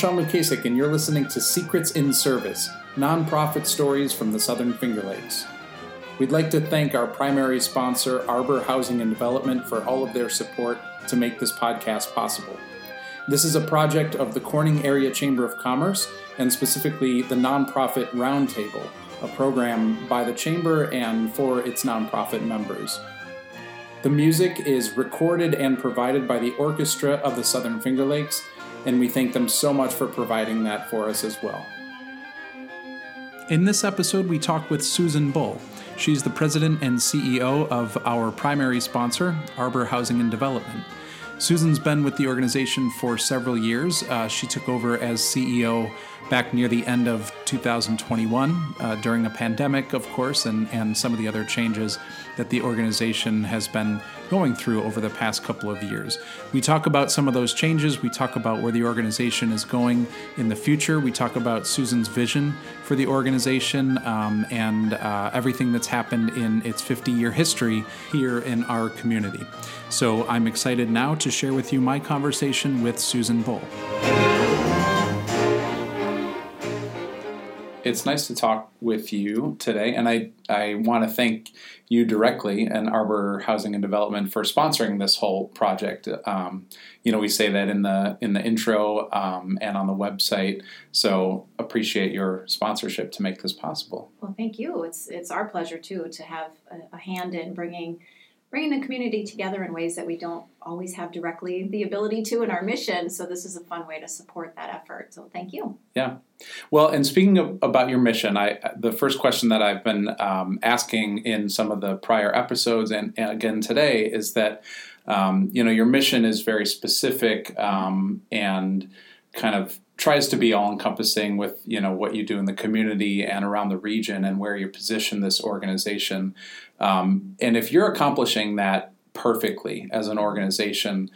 Sean Lukasik, and you're listening to Secrets in Service nonprofit stories from the Southern Finger Lakes. We'd like to thank our primary sponsor, Arbor Housing and Development, for all of their support to make this podcast possible. This is a project of the Corning Area Chamber of Commerce and specifically the Nonprofit Roundtable, a program by the Chamber and for its nonprofit members. The music is recorded and provided by the Orchestra of the Southern Finger Lakes, and we thank them so much for providing that for us as well. In this episode, we talk with Susan Bull. She's the president and CEO of our primary sponsor, Arbor Housing and Development. Susan's been with the organization for several years. Uh, she took over as CEO back near the end of 2021 uh, during a pandemic, of course, and, and some of the other changes that the organization has been going through over the past couple of years. We talk about some of those changes. We talk about where the organization is going in the future. We talk about Susan's vision for the organization um, and uh, everything that's happened in its 50 year history here in our community. So I'm excited now to share with you my conversation with Susan Bull. It's nice to talk with you today, and I, I want to thank you directly and Arbor Housing and Development for sponsoring this whole project. Um, you know, we say that in the in the intro um, and on the website, so appreciate your sponsorship to make this possible. Well, thank you. It's it's our pleasure too to have a, a hand in bringing bringing the community together in ways that we don't always have directly the ability to in our mission. So this is a fun way to support that effort. So thank you. Yeah. Well, and speaking of, about your mission, I the first question that I've been um, asking in some of the prior episodes and, and again today is that um, you know your mission is very specific um, and kind of tries to be all encompassing with you know what you do in the community and around the region and where you position this organization. Um, and if you're accomplishing that perfectly as an organization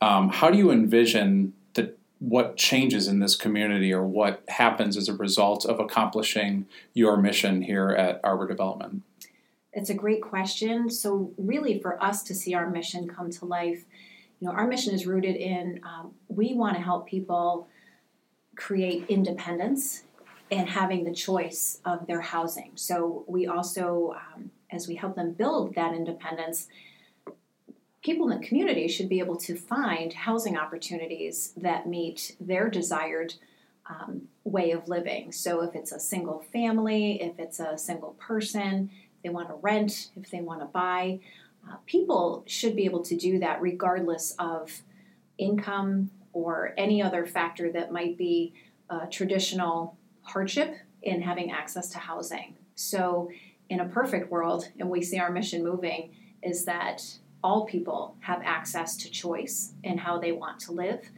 um, how do you envision that what changes in this community or what happens as a result of accomplishing your mission here at arbor development? It's a great question. So really for us to see our mission come to life you know our mission is rooted in um, we want to help people create independence and having the choice of their housing. So we also, um, as we help them build that independence, people in the community should be able to find housing opportunities that meet their desired um, way of living. So if it's a single family, if it's a single person, if they want to rent, if they want to buy, uh, people should be able to do that regardless of income, or any other factor that might be a traditional hardship in having access to housing. So, in a perfect world, and we see our mission moving, is that all people have access to choice in how they want to live,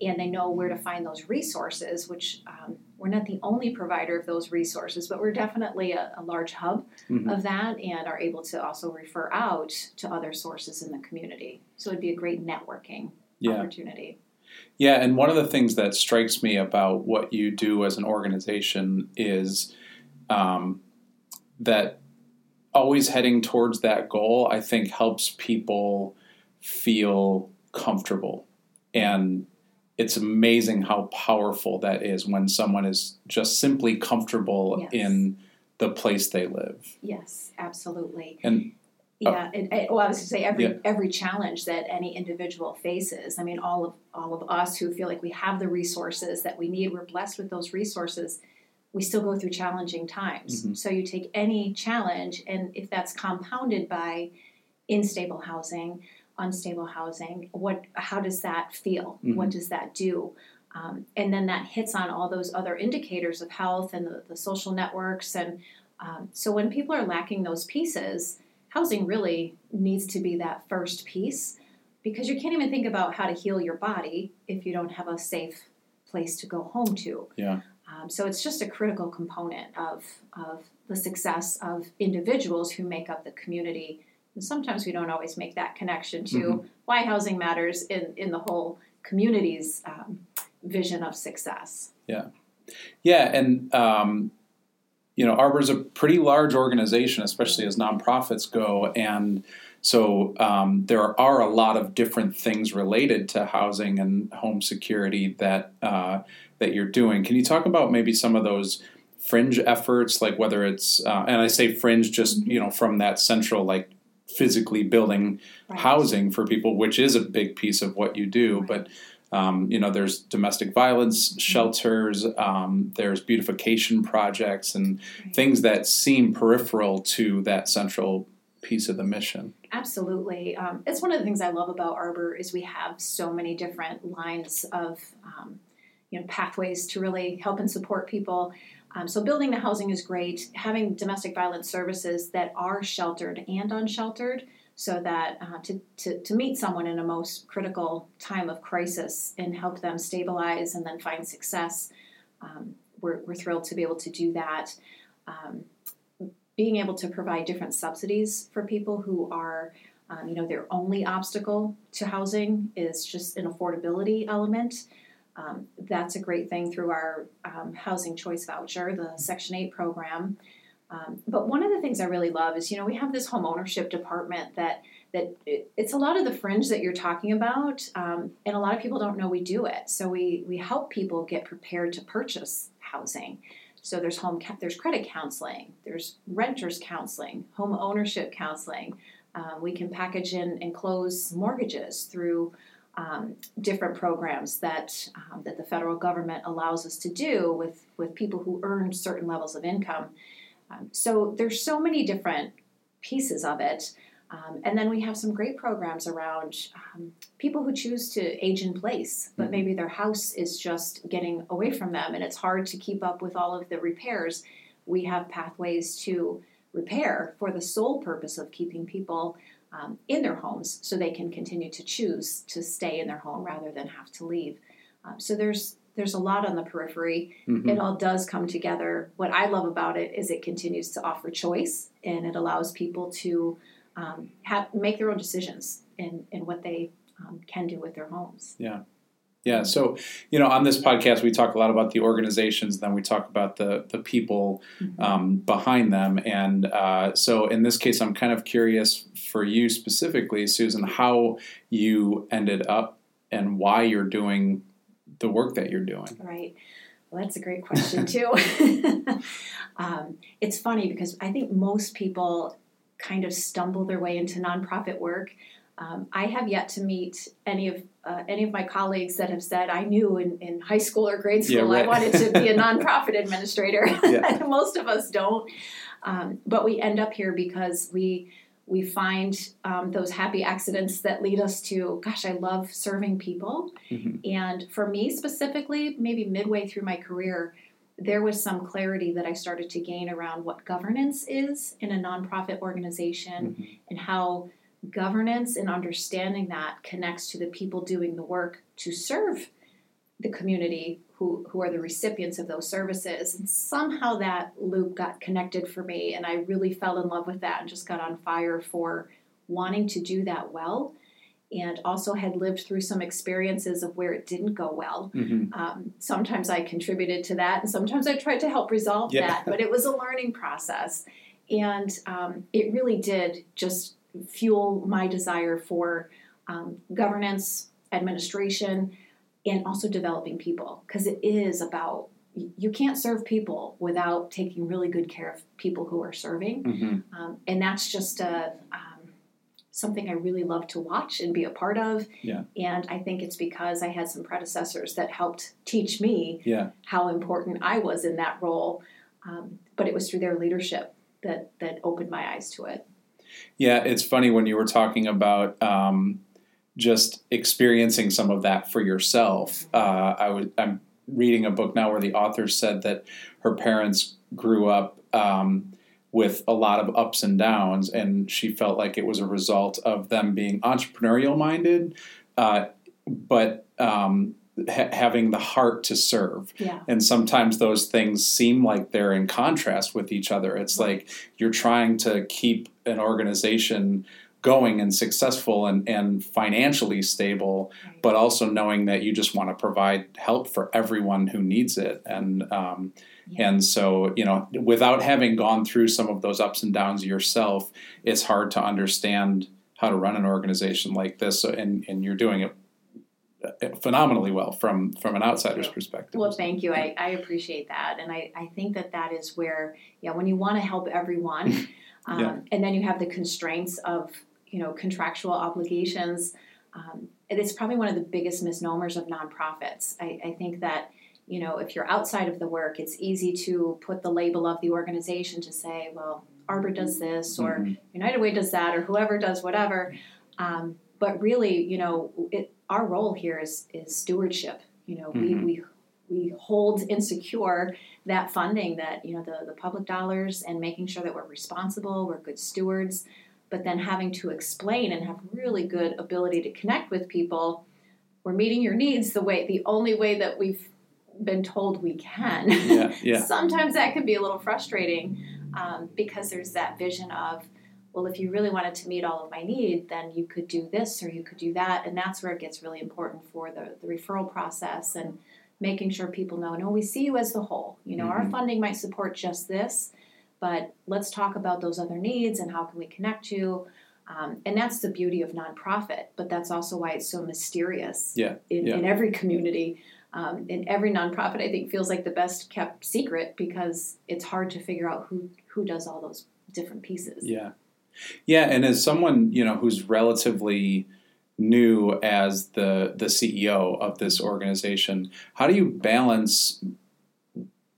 and they know where to find those resources, which um, we're not the only provider of those resources, but we're definitely a, a large hub mm-hmm. of that and are able to also refer out to other sources in the community. So it'd be a great networking yeah. opportunity. Yeah, and one of the things that strikes me about what you do as an organization is um, that always heading towards that goal, I think, helps people feel comfortable. And it's amazing how powerful that is when someone is just simply comfortable yes. in the place they live. Yes, absolutely. And. Yeah, it, it, well, I was to say every yeah. every challenge that any individual faces. I mean, all of all of us who feel like we have the resources that we need, we're blessed with those resources. We still go through challenging times. Mm-hmm. So you take any challenge, and if that's compounded by unstable housing, unstable housing, what? How does that feel? Mm-hmm. What does that do? Um, and then that hits on all those other indicators of health and the, the social networks. And um, so when people are lacking those pieces housing really needs to be that first piece because you can't even think about how to heal your body if you don't have a safe place to go home to. Yeah. Um, so it's just a critical component of, of the success of individuals who make up the community. And sometimes we don't always make that connection to mm-hmm. why housing matters in, in the whole community's um, vision of success. Yeah. Yeah. And um, you know, Arbor is a pretty large organization, especially as nonprofits go, and so um, there are a lot of different things related to housing and home security that uh, that you're doing. Can you talk about maybe some of those fringe efforts, like whether it's uh, and I say fringe just Mm-hmm. you know from that central like physically building Right. housing for people, which is a big piece of what you do, Right. but. Um, you know, there's domestic violence shelters, um, there's beautification projects, and Right. things that seem peripheral to that central piece of the mission. Absolutely. Um, it's one of the things I love about Arbor is we have so many different lines of um, you know pathways to really help and support people. Um, so building the housing is great. Having domestic violence services that are sheltered and unsheltered, so that uh, to, to to meet someone in a most critical time of crisis and help them stabilize and then find success. Um, we're, we're thrilled to be able to do that. Um, being able to provide different subsidies for people who are, um, you know, their only obstacle to housing is just an affordability element. Um, that's a great thing through our um, housing choice voucher, the Section 8 program. Um, but one of the things I really love is, you know, we have this home ownership department that that it, it's a lot of the fringe that you're talking about, um, and a lot of people don't know we do it. So we we help people get prepared to purchase housing. So there's home there's credit counseling, there's renters counseling, home ownership counseling. Um, we can package in and close mortgages through um, different programs that um, that the federal government allows us to do with with people who earn certain levels of income. Um, so there's so many different pieces of it. Um, and then we have some great programs around um, people who choose to age in place, but Mhm. maybe their house is just getting away from them and it's hard to keep up with all of the repairs. We have pathways to repair for the sole purpose of keeping people um, in their homes so they can continue to choose to stay in their home rather than have to leave. Um, so there's there's a lot on the periphery Mhm. it all does come together. What I love about it is it continues to offer choice and it allows people to um, have make their own decisions in, in what they um, can do with their homes. Yeah, Yeah. so you know, on this podcast, we talk a lot about the organizations, then we talk about the the people um, behind them, and uh, so in this case, I'm kind of curious for you specifically, Susan, how you ended up and why you're doing the work that you're doing. Right. Well, that's a great question too. um, it's funny because I think most people kind of stumble their way into nonprofit work. Um, I have yet to meet any of uh, any of my colleagues that have said I knew in, in high school or grade Yeah, school right. I wanted to be a nonprofit administrator. Yeah. most of us don't, um, but we end up here because we we find um, those happy accidents that lead us to gosh i love serving people Mhm. and for me specifically maybe midway through my career there was some clarity that i started to gain around what governance is in a nonprofit organization Mhm. and how governance and understanding that connects to the people doing the work to serve the community who, who are the recipients of those services. And somehow that loop got connected for me, and I really fell in love with that and just got on fire for wanting to do that well. And also had lived through some experiences of where it didn't go well. Mhm. Um, sometimes I contributed to that, and sometimes I tried to help resolve Yeah. that, but it was a learning process. And um, it really did just fuel my desire for um, governance, administration, and also developing people because it is about you can't serve people without taking really good care of people who are serving Mhm. um, and that's just a um, something i really love to watch and be a part of Yeah. and i think it's because i had some predecessors that helped teach me Yeah. how important i was in that role um, but it was through their leadership that that opened my eyes to it Yeah, it's funny when you were talking about um, just experiencing some of that for yourself. Uh, I was I'm reading a book now where the author said that her parents grew up um, with a lot of ups and downs, and she felt like it was a result of them being entrepreneurial minded, uh, but um, ha- having the heart to serve. yeah And sometimes those things seem like they're in contrast with each other. It's like you're trying to keep an organization going and successful and, and financially stable, Right. but also knowing that you just want to provide help for everyone who needs it. And um, Yeah. and so you know, without having gone through some of those ups and downs yourself, it's hard to understand how to run an organization like this. So, and and you're doing it phenomenally well from from an outsider's perspective. Well, thank you. I, I appreciate that, and I, I think that that is where yeah, when you want to help everyone, um, yeah. and then you have the constraints of you know contractual obligations. Um, it's probably one of the biggest misnomers of nonprofits. I, I think that you know if you're outside of the work, it's easy to put the label of the organization to say, well, Arbor does this, or mm-hmm. United Way does that, or whoever does whatever. Um, but really, you know, it, our role here is is stewardship. You know, mm-hmm. we, we we hold insecure that funding that you know the, the public dollars and making sure that we're responsible we're good stewards but then having to explain and have really good ability to connect with people we're meeting your needs the way the only way that we've been told we can yeah, yeah. sometimes that can be a little frustrating um, because there's that vision of well, if you really wanted to meet all of my need, then you could do this or you could do that. And that's where it gets really important for the, the referral process and making sure people know, no, we see you as the whole. You know, mm-hmm. our funding might support just this, but let's talk about those other needs and how can we connect you. Um, and that's the beauty of nonprofit, but that's also why it's so mysterious yeah. In, yeah. in every community. Um, and every nonprofit, I think, feels like the best kept secret because it's hard to figure out who who does all those different pieces. Yeah, yeah, and as someone you know who's relatively new as the the CEO of this organization, how do you balance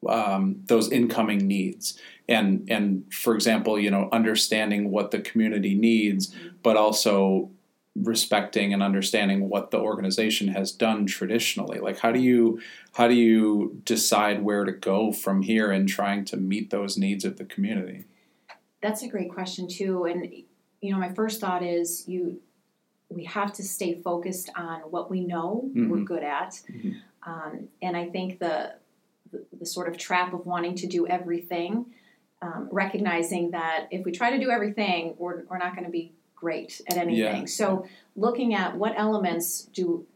um, those incoming needs and and for example, you know, understanding what the community needs, but also respecting and understanding what the organization has done traditionally like how do you how do you decide where to go from here in trying to meet those needs of the community that's a great question too. And you know, my first thought is you we have to stay focused on what we know mm-hmm. we're good at. Mm-hmm. Um, and I think the, the, the sort of trap of wanting to do everything, um, recognizing that if we try to do everything, we're, we're not going to be great at anything. Yeah. So looking at what elements do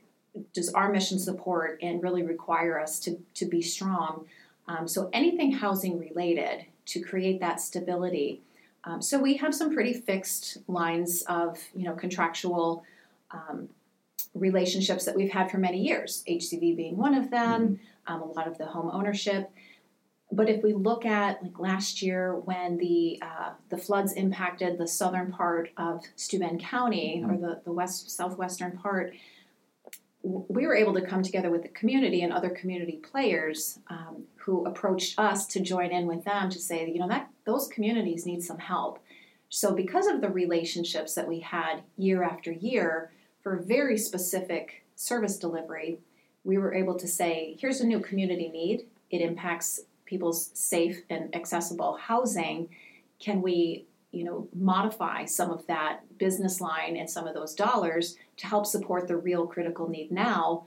does our mission support and really require us to, to be strong. Um, so anything housing related to create that stability um, so we have some pretty fixed lines of you know contractual um, relationships that we've had for many years. HCV being one of them. Um, a lot of the home ownership. But if we look at like last year when the uh, the floods impacted the southern part of Steuben County mm-hmm. or the, the west southwestern part, we were able to come together with the community and other community players um, who approached us to join in with them to say, you know, that those communities need some help. So, because of the relationships that we had year after year for very specific service delivery, we were able to say, here's a new community need. It impacts people's safe and accessible housing. Can we you know modify some of that business line and some of those dollars to help support the real critical need now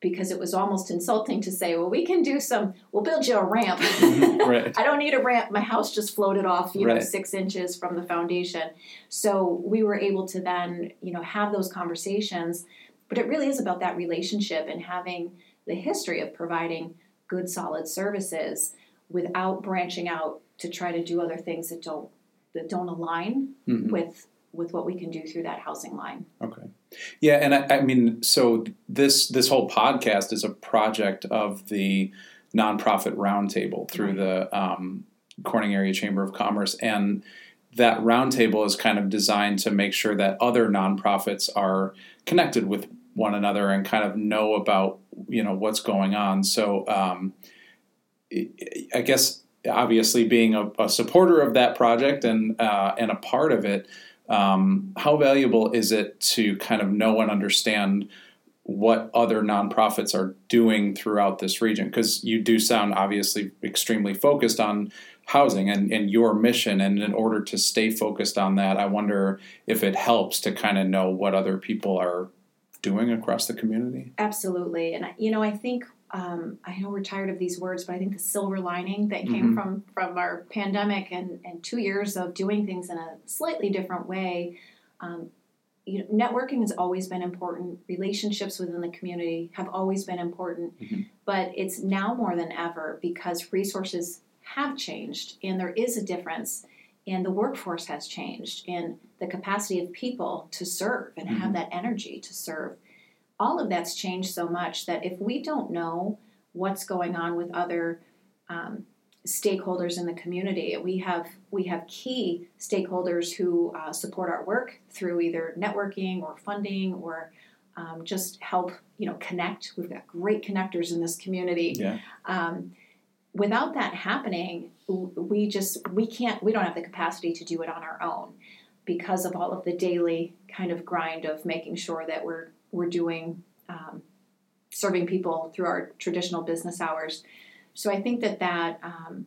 because it was almost insulting to say well we can do some we'll build you a ramp right. i don't need a ramp my house just floated off you right. know six inches from the foundation so we were able to then you know have those conversations but it really is about that relationship and having the history of providing good solid services without branching out to try to do other things that don't that don't align mm-hmm. with with what we can do through that housing line. Okay. Yeah, and I, I, mean, so this this whole podcast is a project of the nonprofit roundtable through the um, Corning Area Chamber of Commerce, and that roundtable is kind of designed to make sure that other nonprofits are connected with one another and kind of know about you know what's going on. So um, I guess obviously being a, a, supporter of that project and uh, and a part of it, um, how valuable is it to kind of know and understand what other nonprofits are doing throughout this region? Because you do sound obviously extremely focused on housing and, and your mission. And in order to stay focused on that, I wonder if it helps to kind of know what other people are doing across the community. Absolutely. And, you know, I think um, I know we're tired of these words, but I think the silver lining that came mm-hmm. from from our pandemic and, and two years of doing things in a slightly different way. Um, you know, networking has always been important. Relationships within the community have always been important, mm-hmm. but it's now more than ever because resources have changed and there is a difference, and the workforce has changed, and the capacity of people to serve and mm-hmm. have that energy to serve all of that's changed so much that if we don't know what's going on with other um, stakeholders in the community, we have we have key stakeholders who uh, support our work through either networking or funding or um, just help you know connect. We've got great connectors in this community. Yeah. Um, without that happening, we just we can't we don't have the capacity to do it on our own because of all of the daily kind of grind of making sure that we're we're doing um, serving people through our traditional business hours. So I think that that um,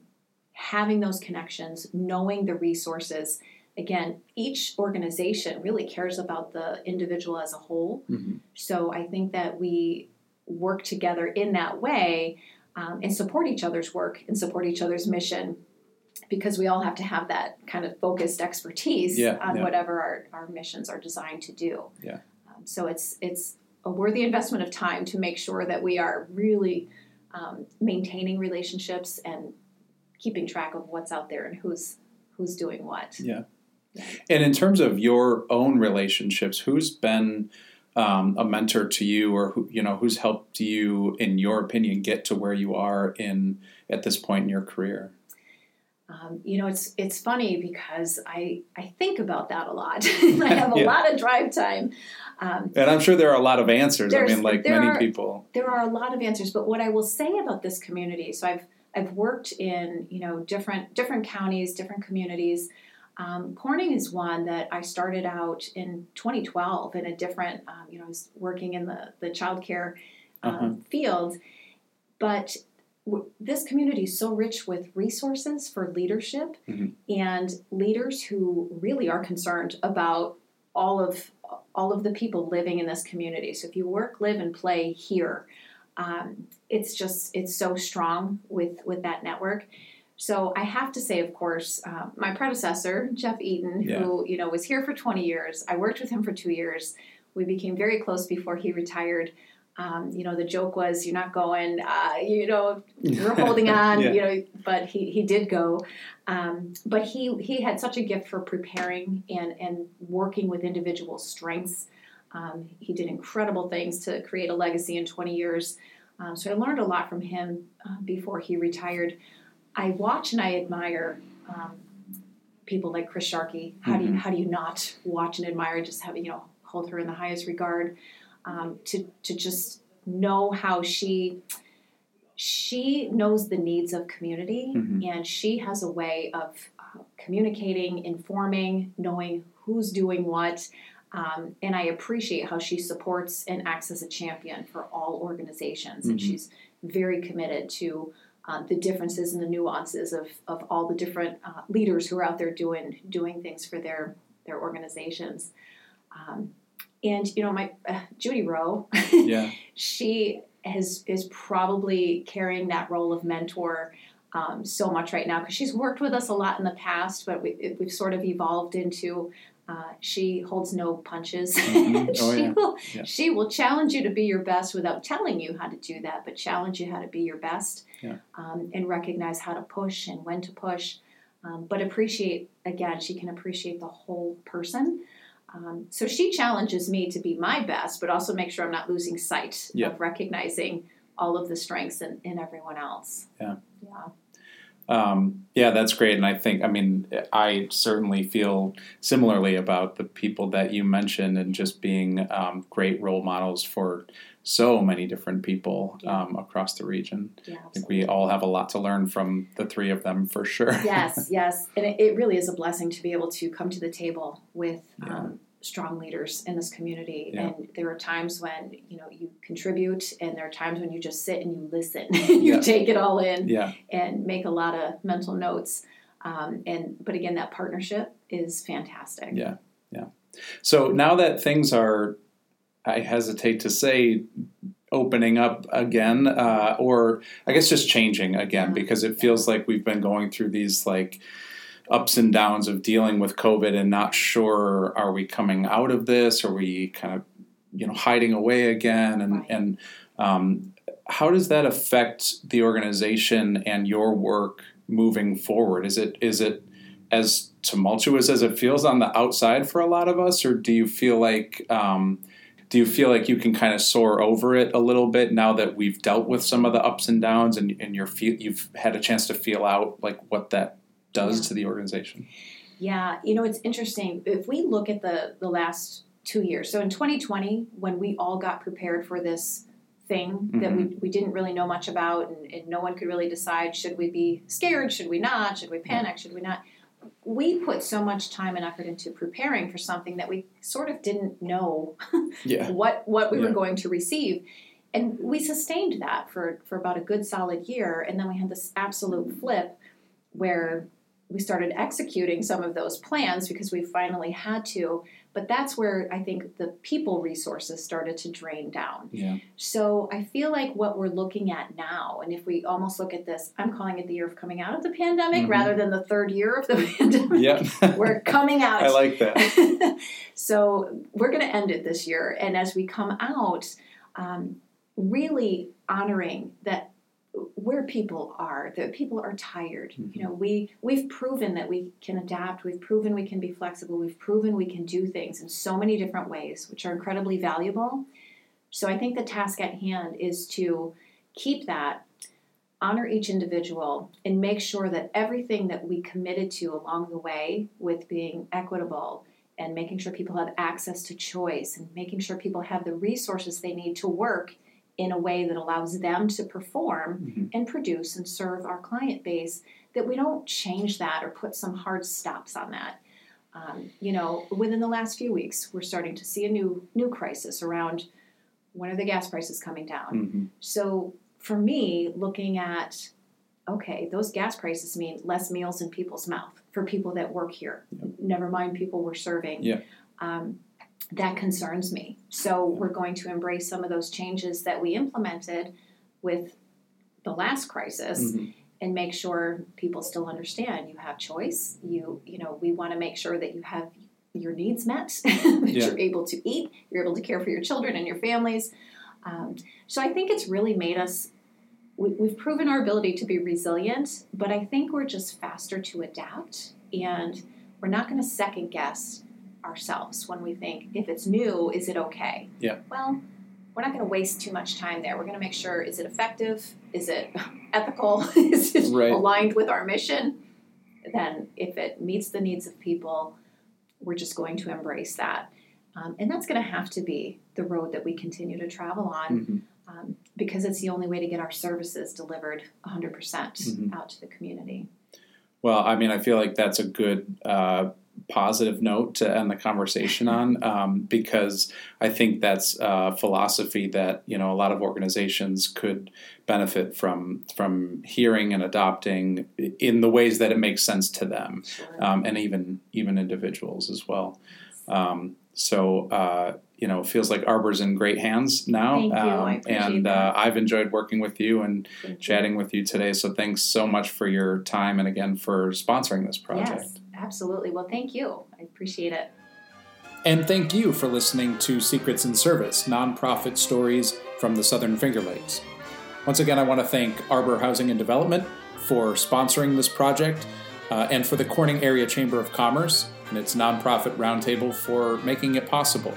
having those connections, knowing the resources, again, each organization really cares about the individual as a whole. Mm-hmm. So I think that we work together in that way um, and support each other's work and support each other's mission because we all have to have that kind of focused expertise Yeah, on yeah. whatever our, our missions are designed to do. Yeah. Um, so it's it's a worthy investment of time to make sure that we are really um, maintaining relationships and keeping track of what's out there and who's who's doing what. Yeah. And in terms of your own relationships, who's been um, a mentor to you, or who you know who's helped you, in your opinion, get to where you are in at this point in your career? Um, you know, it's it's funny because I I think about that a lot. I have a Yeah. lot of drive time. Um, And I'm sure there are a lot of answers. I mean, like many are- people. there are a lot of answers but what i will say about this community so i've i've worked in you know different different counties different communities um, corning is one that i started out in 2012 in a different um, you know i was working in the the childcare um, Uh-huh. field but w- this community is so rich with resources for leadership Mhm. and leaders who really are concerned about all of all of the people living in this community. So if you work, live, and play here, um, it's just it's so strong with with that network. So I have to say, of course, uh, my predecessor Jeff Eaton, who you know was here for 20 years. I worked with him for two years. We became very close before he retired. Um, you know, the joke was, "You're not going." Uh, you know, you're holding on. Yeah. You know, but he he did go. Um, but he he had such a gift for preparing and and working with individual strengths. Um, he did incredible things to create a legacy in 20 years. Um, so I learned a lot from him uh, before he retired. I watch and I admire um, people like Chris Sharkey. How do you Mhm. how do you not watch and admire? Just have you know hold her in the highest regard. Um, to to just know how she she knows the needs of community Mhm. and she has a way of uh, communicating informing knowing who's doing what um, and i appreciate how she supports and acts as a champion for all organizations and Mhm. she's very committed to uh, the differences and the nuances of, of all the different uh, leaders who are out there doing doing things for their their organizations um, and you know my uh, judy rowe Yeah. she has is probably carrying that role of mentor um, so much right now because she's worked with us a lot in the past, but we, we've sort of evolved into uh, she holds no punches. Mhm. Oh, she yeah. will Yeah. she will challenge you to be your best without telling you how to do that, but challenge you how to be your best Yeah. um, and recognize how to push and when to push. Um, but appreciate again, she can appreciate the whole person. Um, so she challenges me to be my best, but also make sure I'm not losing sight of recognizing all of the strengths in, in everyone else. Yeah. Yeah. Um, yeah, that's great. And I think, I mean, I certainly feel similarly about the people that you mentioned and just being um, great role models for so many different people Yeah. um, across the region. Yeah. I think we all have a lot to learn from the three of them for sure. yes, yes. And it, it really is a blessing to be able to come to the table with Yeah. Strong leaders in this community. Yeah. And there are times when, you know, you contribute and there are times when you just sit and you listen. you Yeah. take it all in yeah. and make a lot of mental notes. Um, and but again, that partnership is fantastic. Yeah. yeah So now that things are, I hesitate to say, opening up again, uh, or I guess just changing again, Yeah. because it feels like we've been going through these like ups and downs of dealing with COVID and not sure are we coming out of this? Are we kind of you know hiding away again? And and um, how does that affect the organization and your work moving forward? Is it is it as tumultuous as it feels on the outside for a lot of us, or do you feel like um, do you feel like you can kind of soar over it a little bit now that we've dealt with some of the ups and downs and, and you're feel, you've had a chance to feel out like what that does Yeah. to the organization? Yeah, you know, it's interesting. If we look at the the last two years, so in 2020, when we all got prepared for this thing that we, mm-hmm. we didn't really know much about and, and no one could really decide should we be scared, should we not, should we panic, should we not. We put so much time and effort into preparing for something that we sort of didn't know Yeah. what what we Yeah. were going to receive. And we sustained that for, for about a good solid year. And then we had this absolute flip where we started executing some of those plans because we finally had to. But that's where I think the people resources started to drain down. Yeah. So I feel like what we're looking at now, and if we almost look at this, I'm calling it the year of coming out of the pandemic Mhm. rather than the third year of the pandemic. Yeah. We're coming out. I like that. so we're going to end it this year, and as we come out, um, really honoring that where people are that people are tired. You mm-hmm. know we we've proven that we can adapt. We've proven we can be flexible. We've proven we can do things in so many different ways which are incredibly valuable. So i think the task at hand is to keep that honor each individual and make sure that everything that we committed to along the way with being equitable and making sure people have access to choice and making sure people have the resources they need to work in a way that allows them to perform Mhm. and produce and serve our client base that we don't change that or put some hard stops on that um, you know within the last few weeks we're starting to see a new new crisis around when are the gas prices coming down Mhm. so for me, looking at okay, those gas prices mean less meals in people's mouth for people that work here. Never mind people we're serving. Yeah. Um, that concerns me. So we're going to embrace some of those changes that we implemented with the last crisis Mhm. and make sure people still understand you have choice. You you know, we want to make sure that you have your needs met, that Yeah. you're able to eat, you're able to care for your children and your families. Um, so I think it's really made us. We, we've proven our ability to be resilient, but I think we're just faster to adapt, and we're not going to second guess ourselves when we think if it's new, is it okay? Yeah. Well, we're not going to waste too much time there. We're going to make sure is it effective? Is it ethical? is it Right. aligned with our mission? Then, if it meets the needs of people, we're just going to embrace that. Um, and that's going to have to be the road that we continue to travel on Mhm. um, because it's the only way to get our services delivered 100% Mhm. out to the community. Well, I mean, I feel like that's a good uh, positive note to end the conversation on um, because I think that's a philosophy that you know a lot of organizations could benefit from from hearing and adopting in the ways that it makes sense to them, um, and even even individuals as well. Um, so uh, you know, it feels like Arbor's in great hands now, you. Um, and uh, I've enjoyed working with you and Thank you. chatting with you today. So thanks so much for your time and again for sponsoring this project. Yes, absolutely. Well, thank you. I appreciate it. And thank you for listening to Secrets in Service Nonprofit Stories from the Southern Finger Lakes. Once again, I want to thank Arbor Housing and Development for sponsoring this project uh, and for the Corning Area Chamber of Commerce and its nonprofit roundtable for making it possible,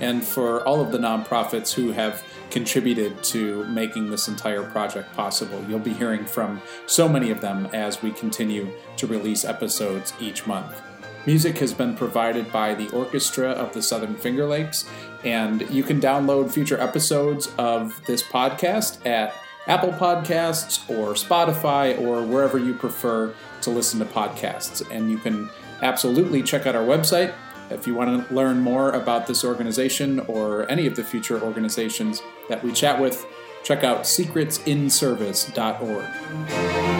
and for all of the nonprofits who have contributed to making this entire project possible. You'll be hearing from so many of them as we continue to release episodes each month. Music has been provided by the Orchestra of the Southern Finger Lakes, and you can download future episodes of this podcast at Apple Podcasts or Spotify or wherever you prefer to listen to podcasts. And you can absolutely check out our website if you want to learn more about this organization or any of the future organizations that we chat with. Check out secretsinservice.org.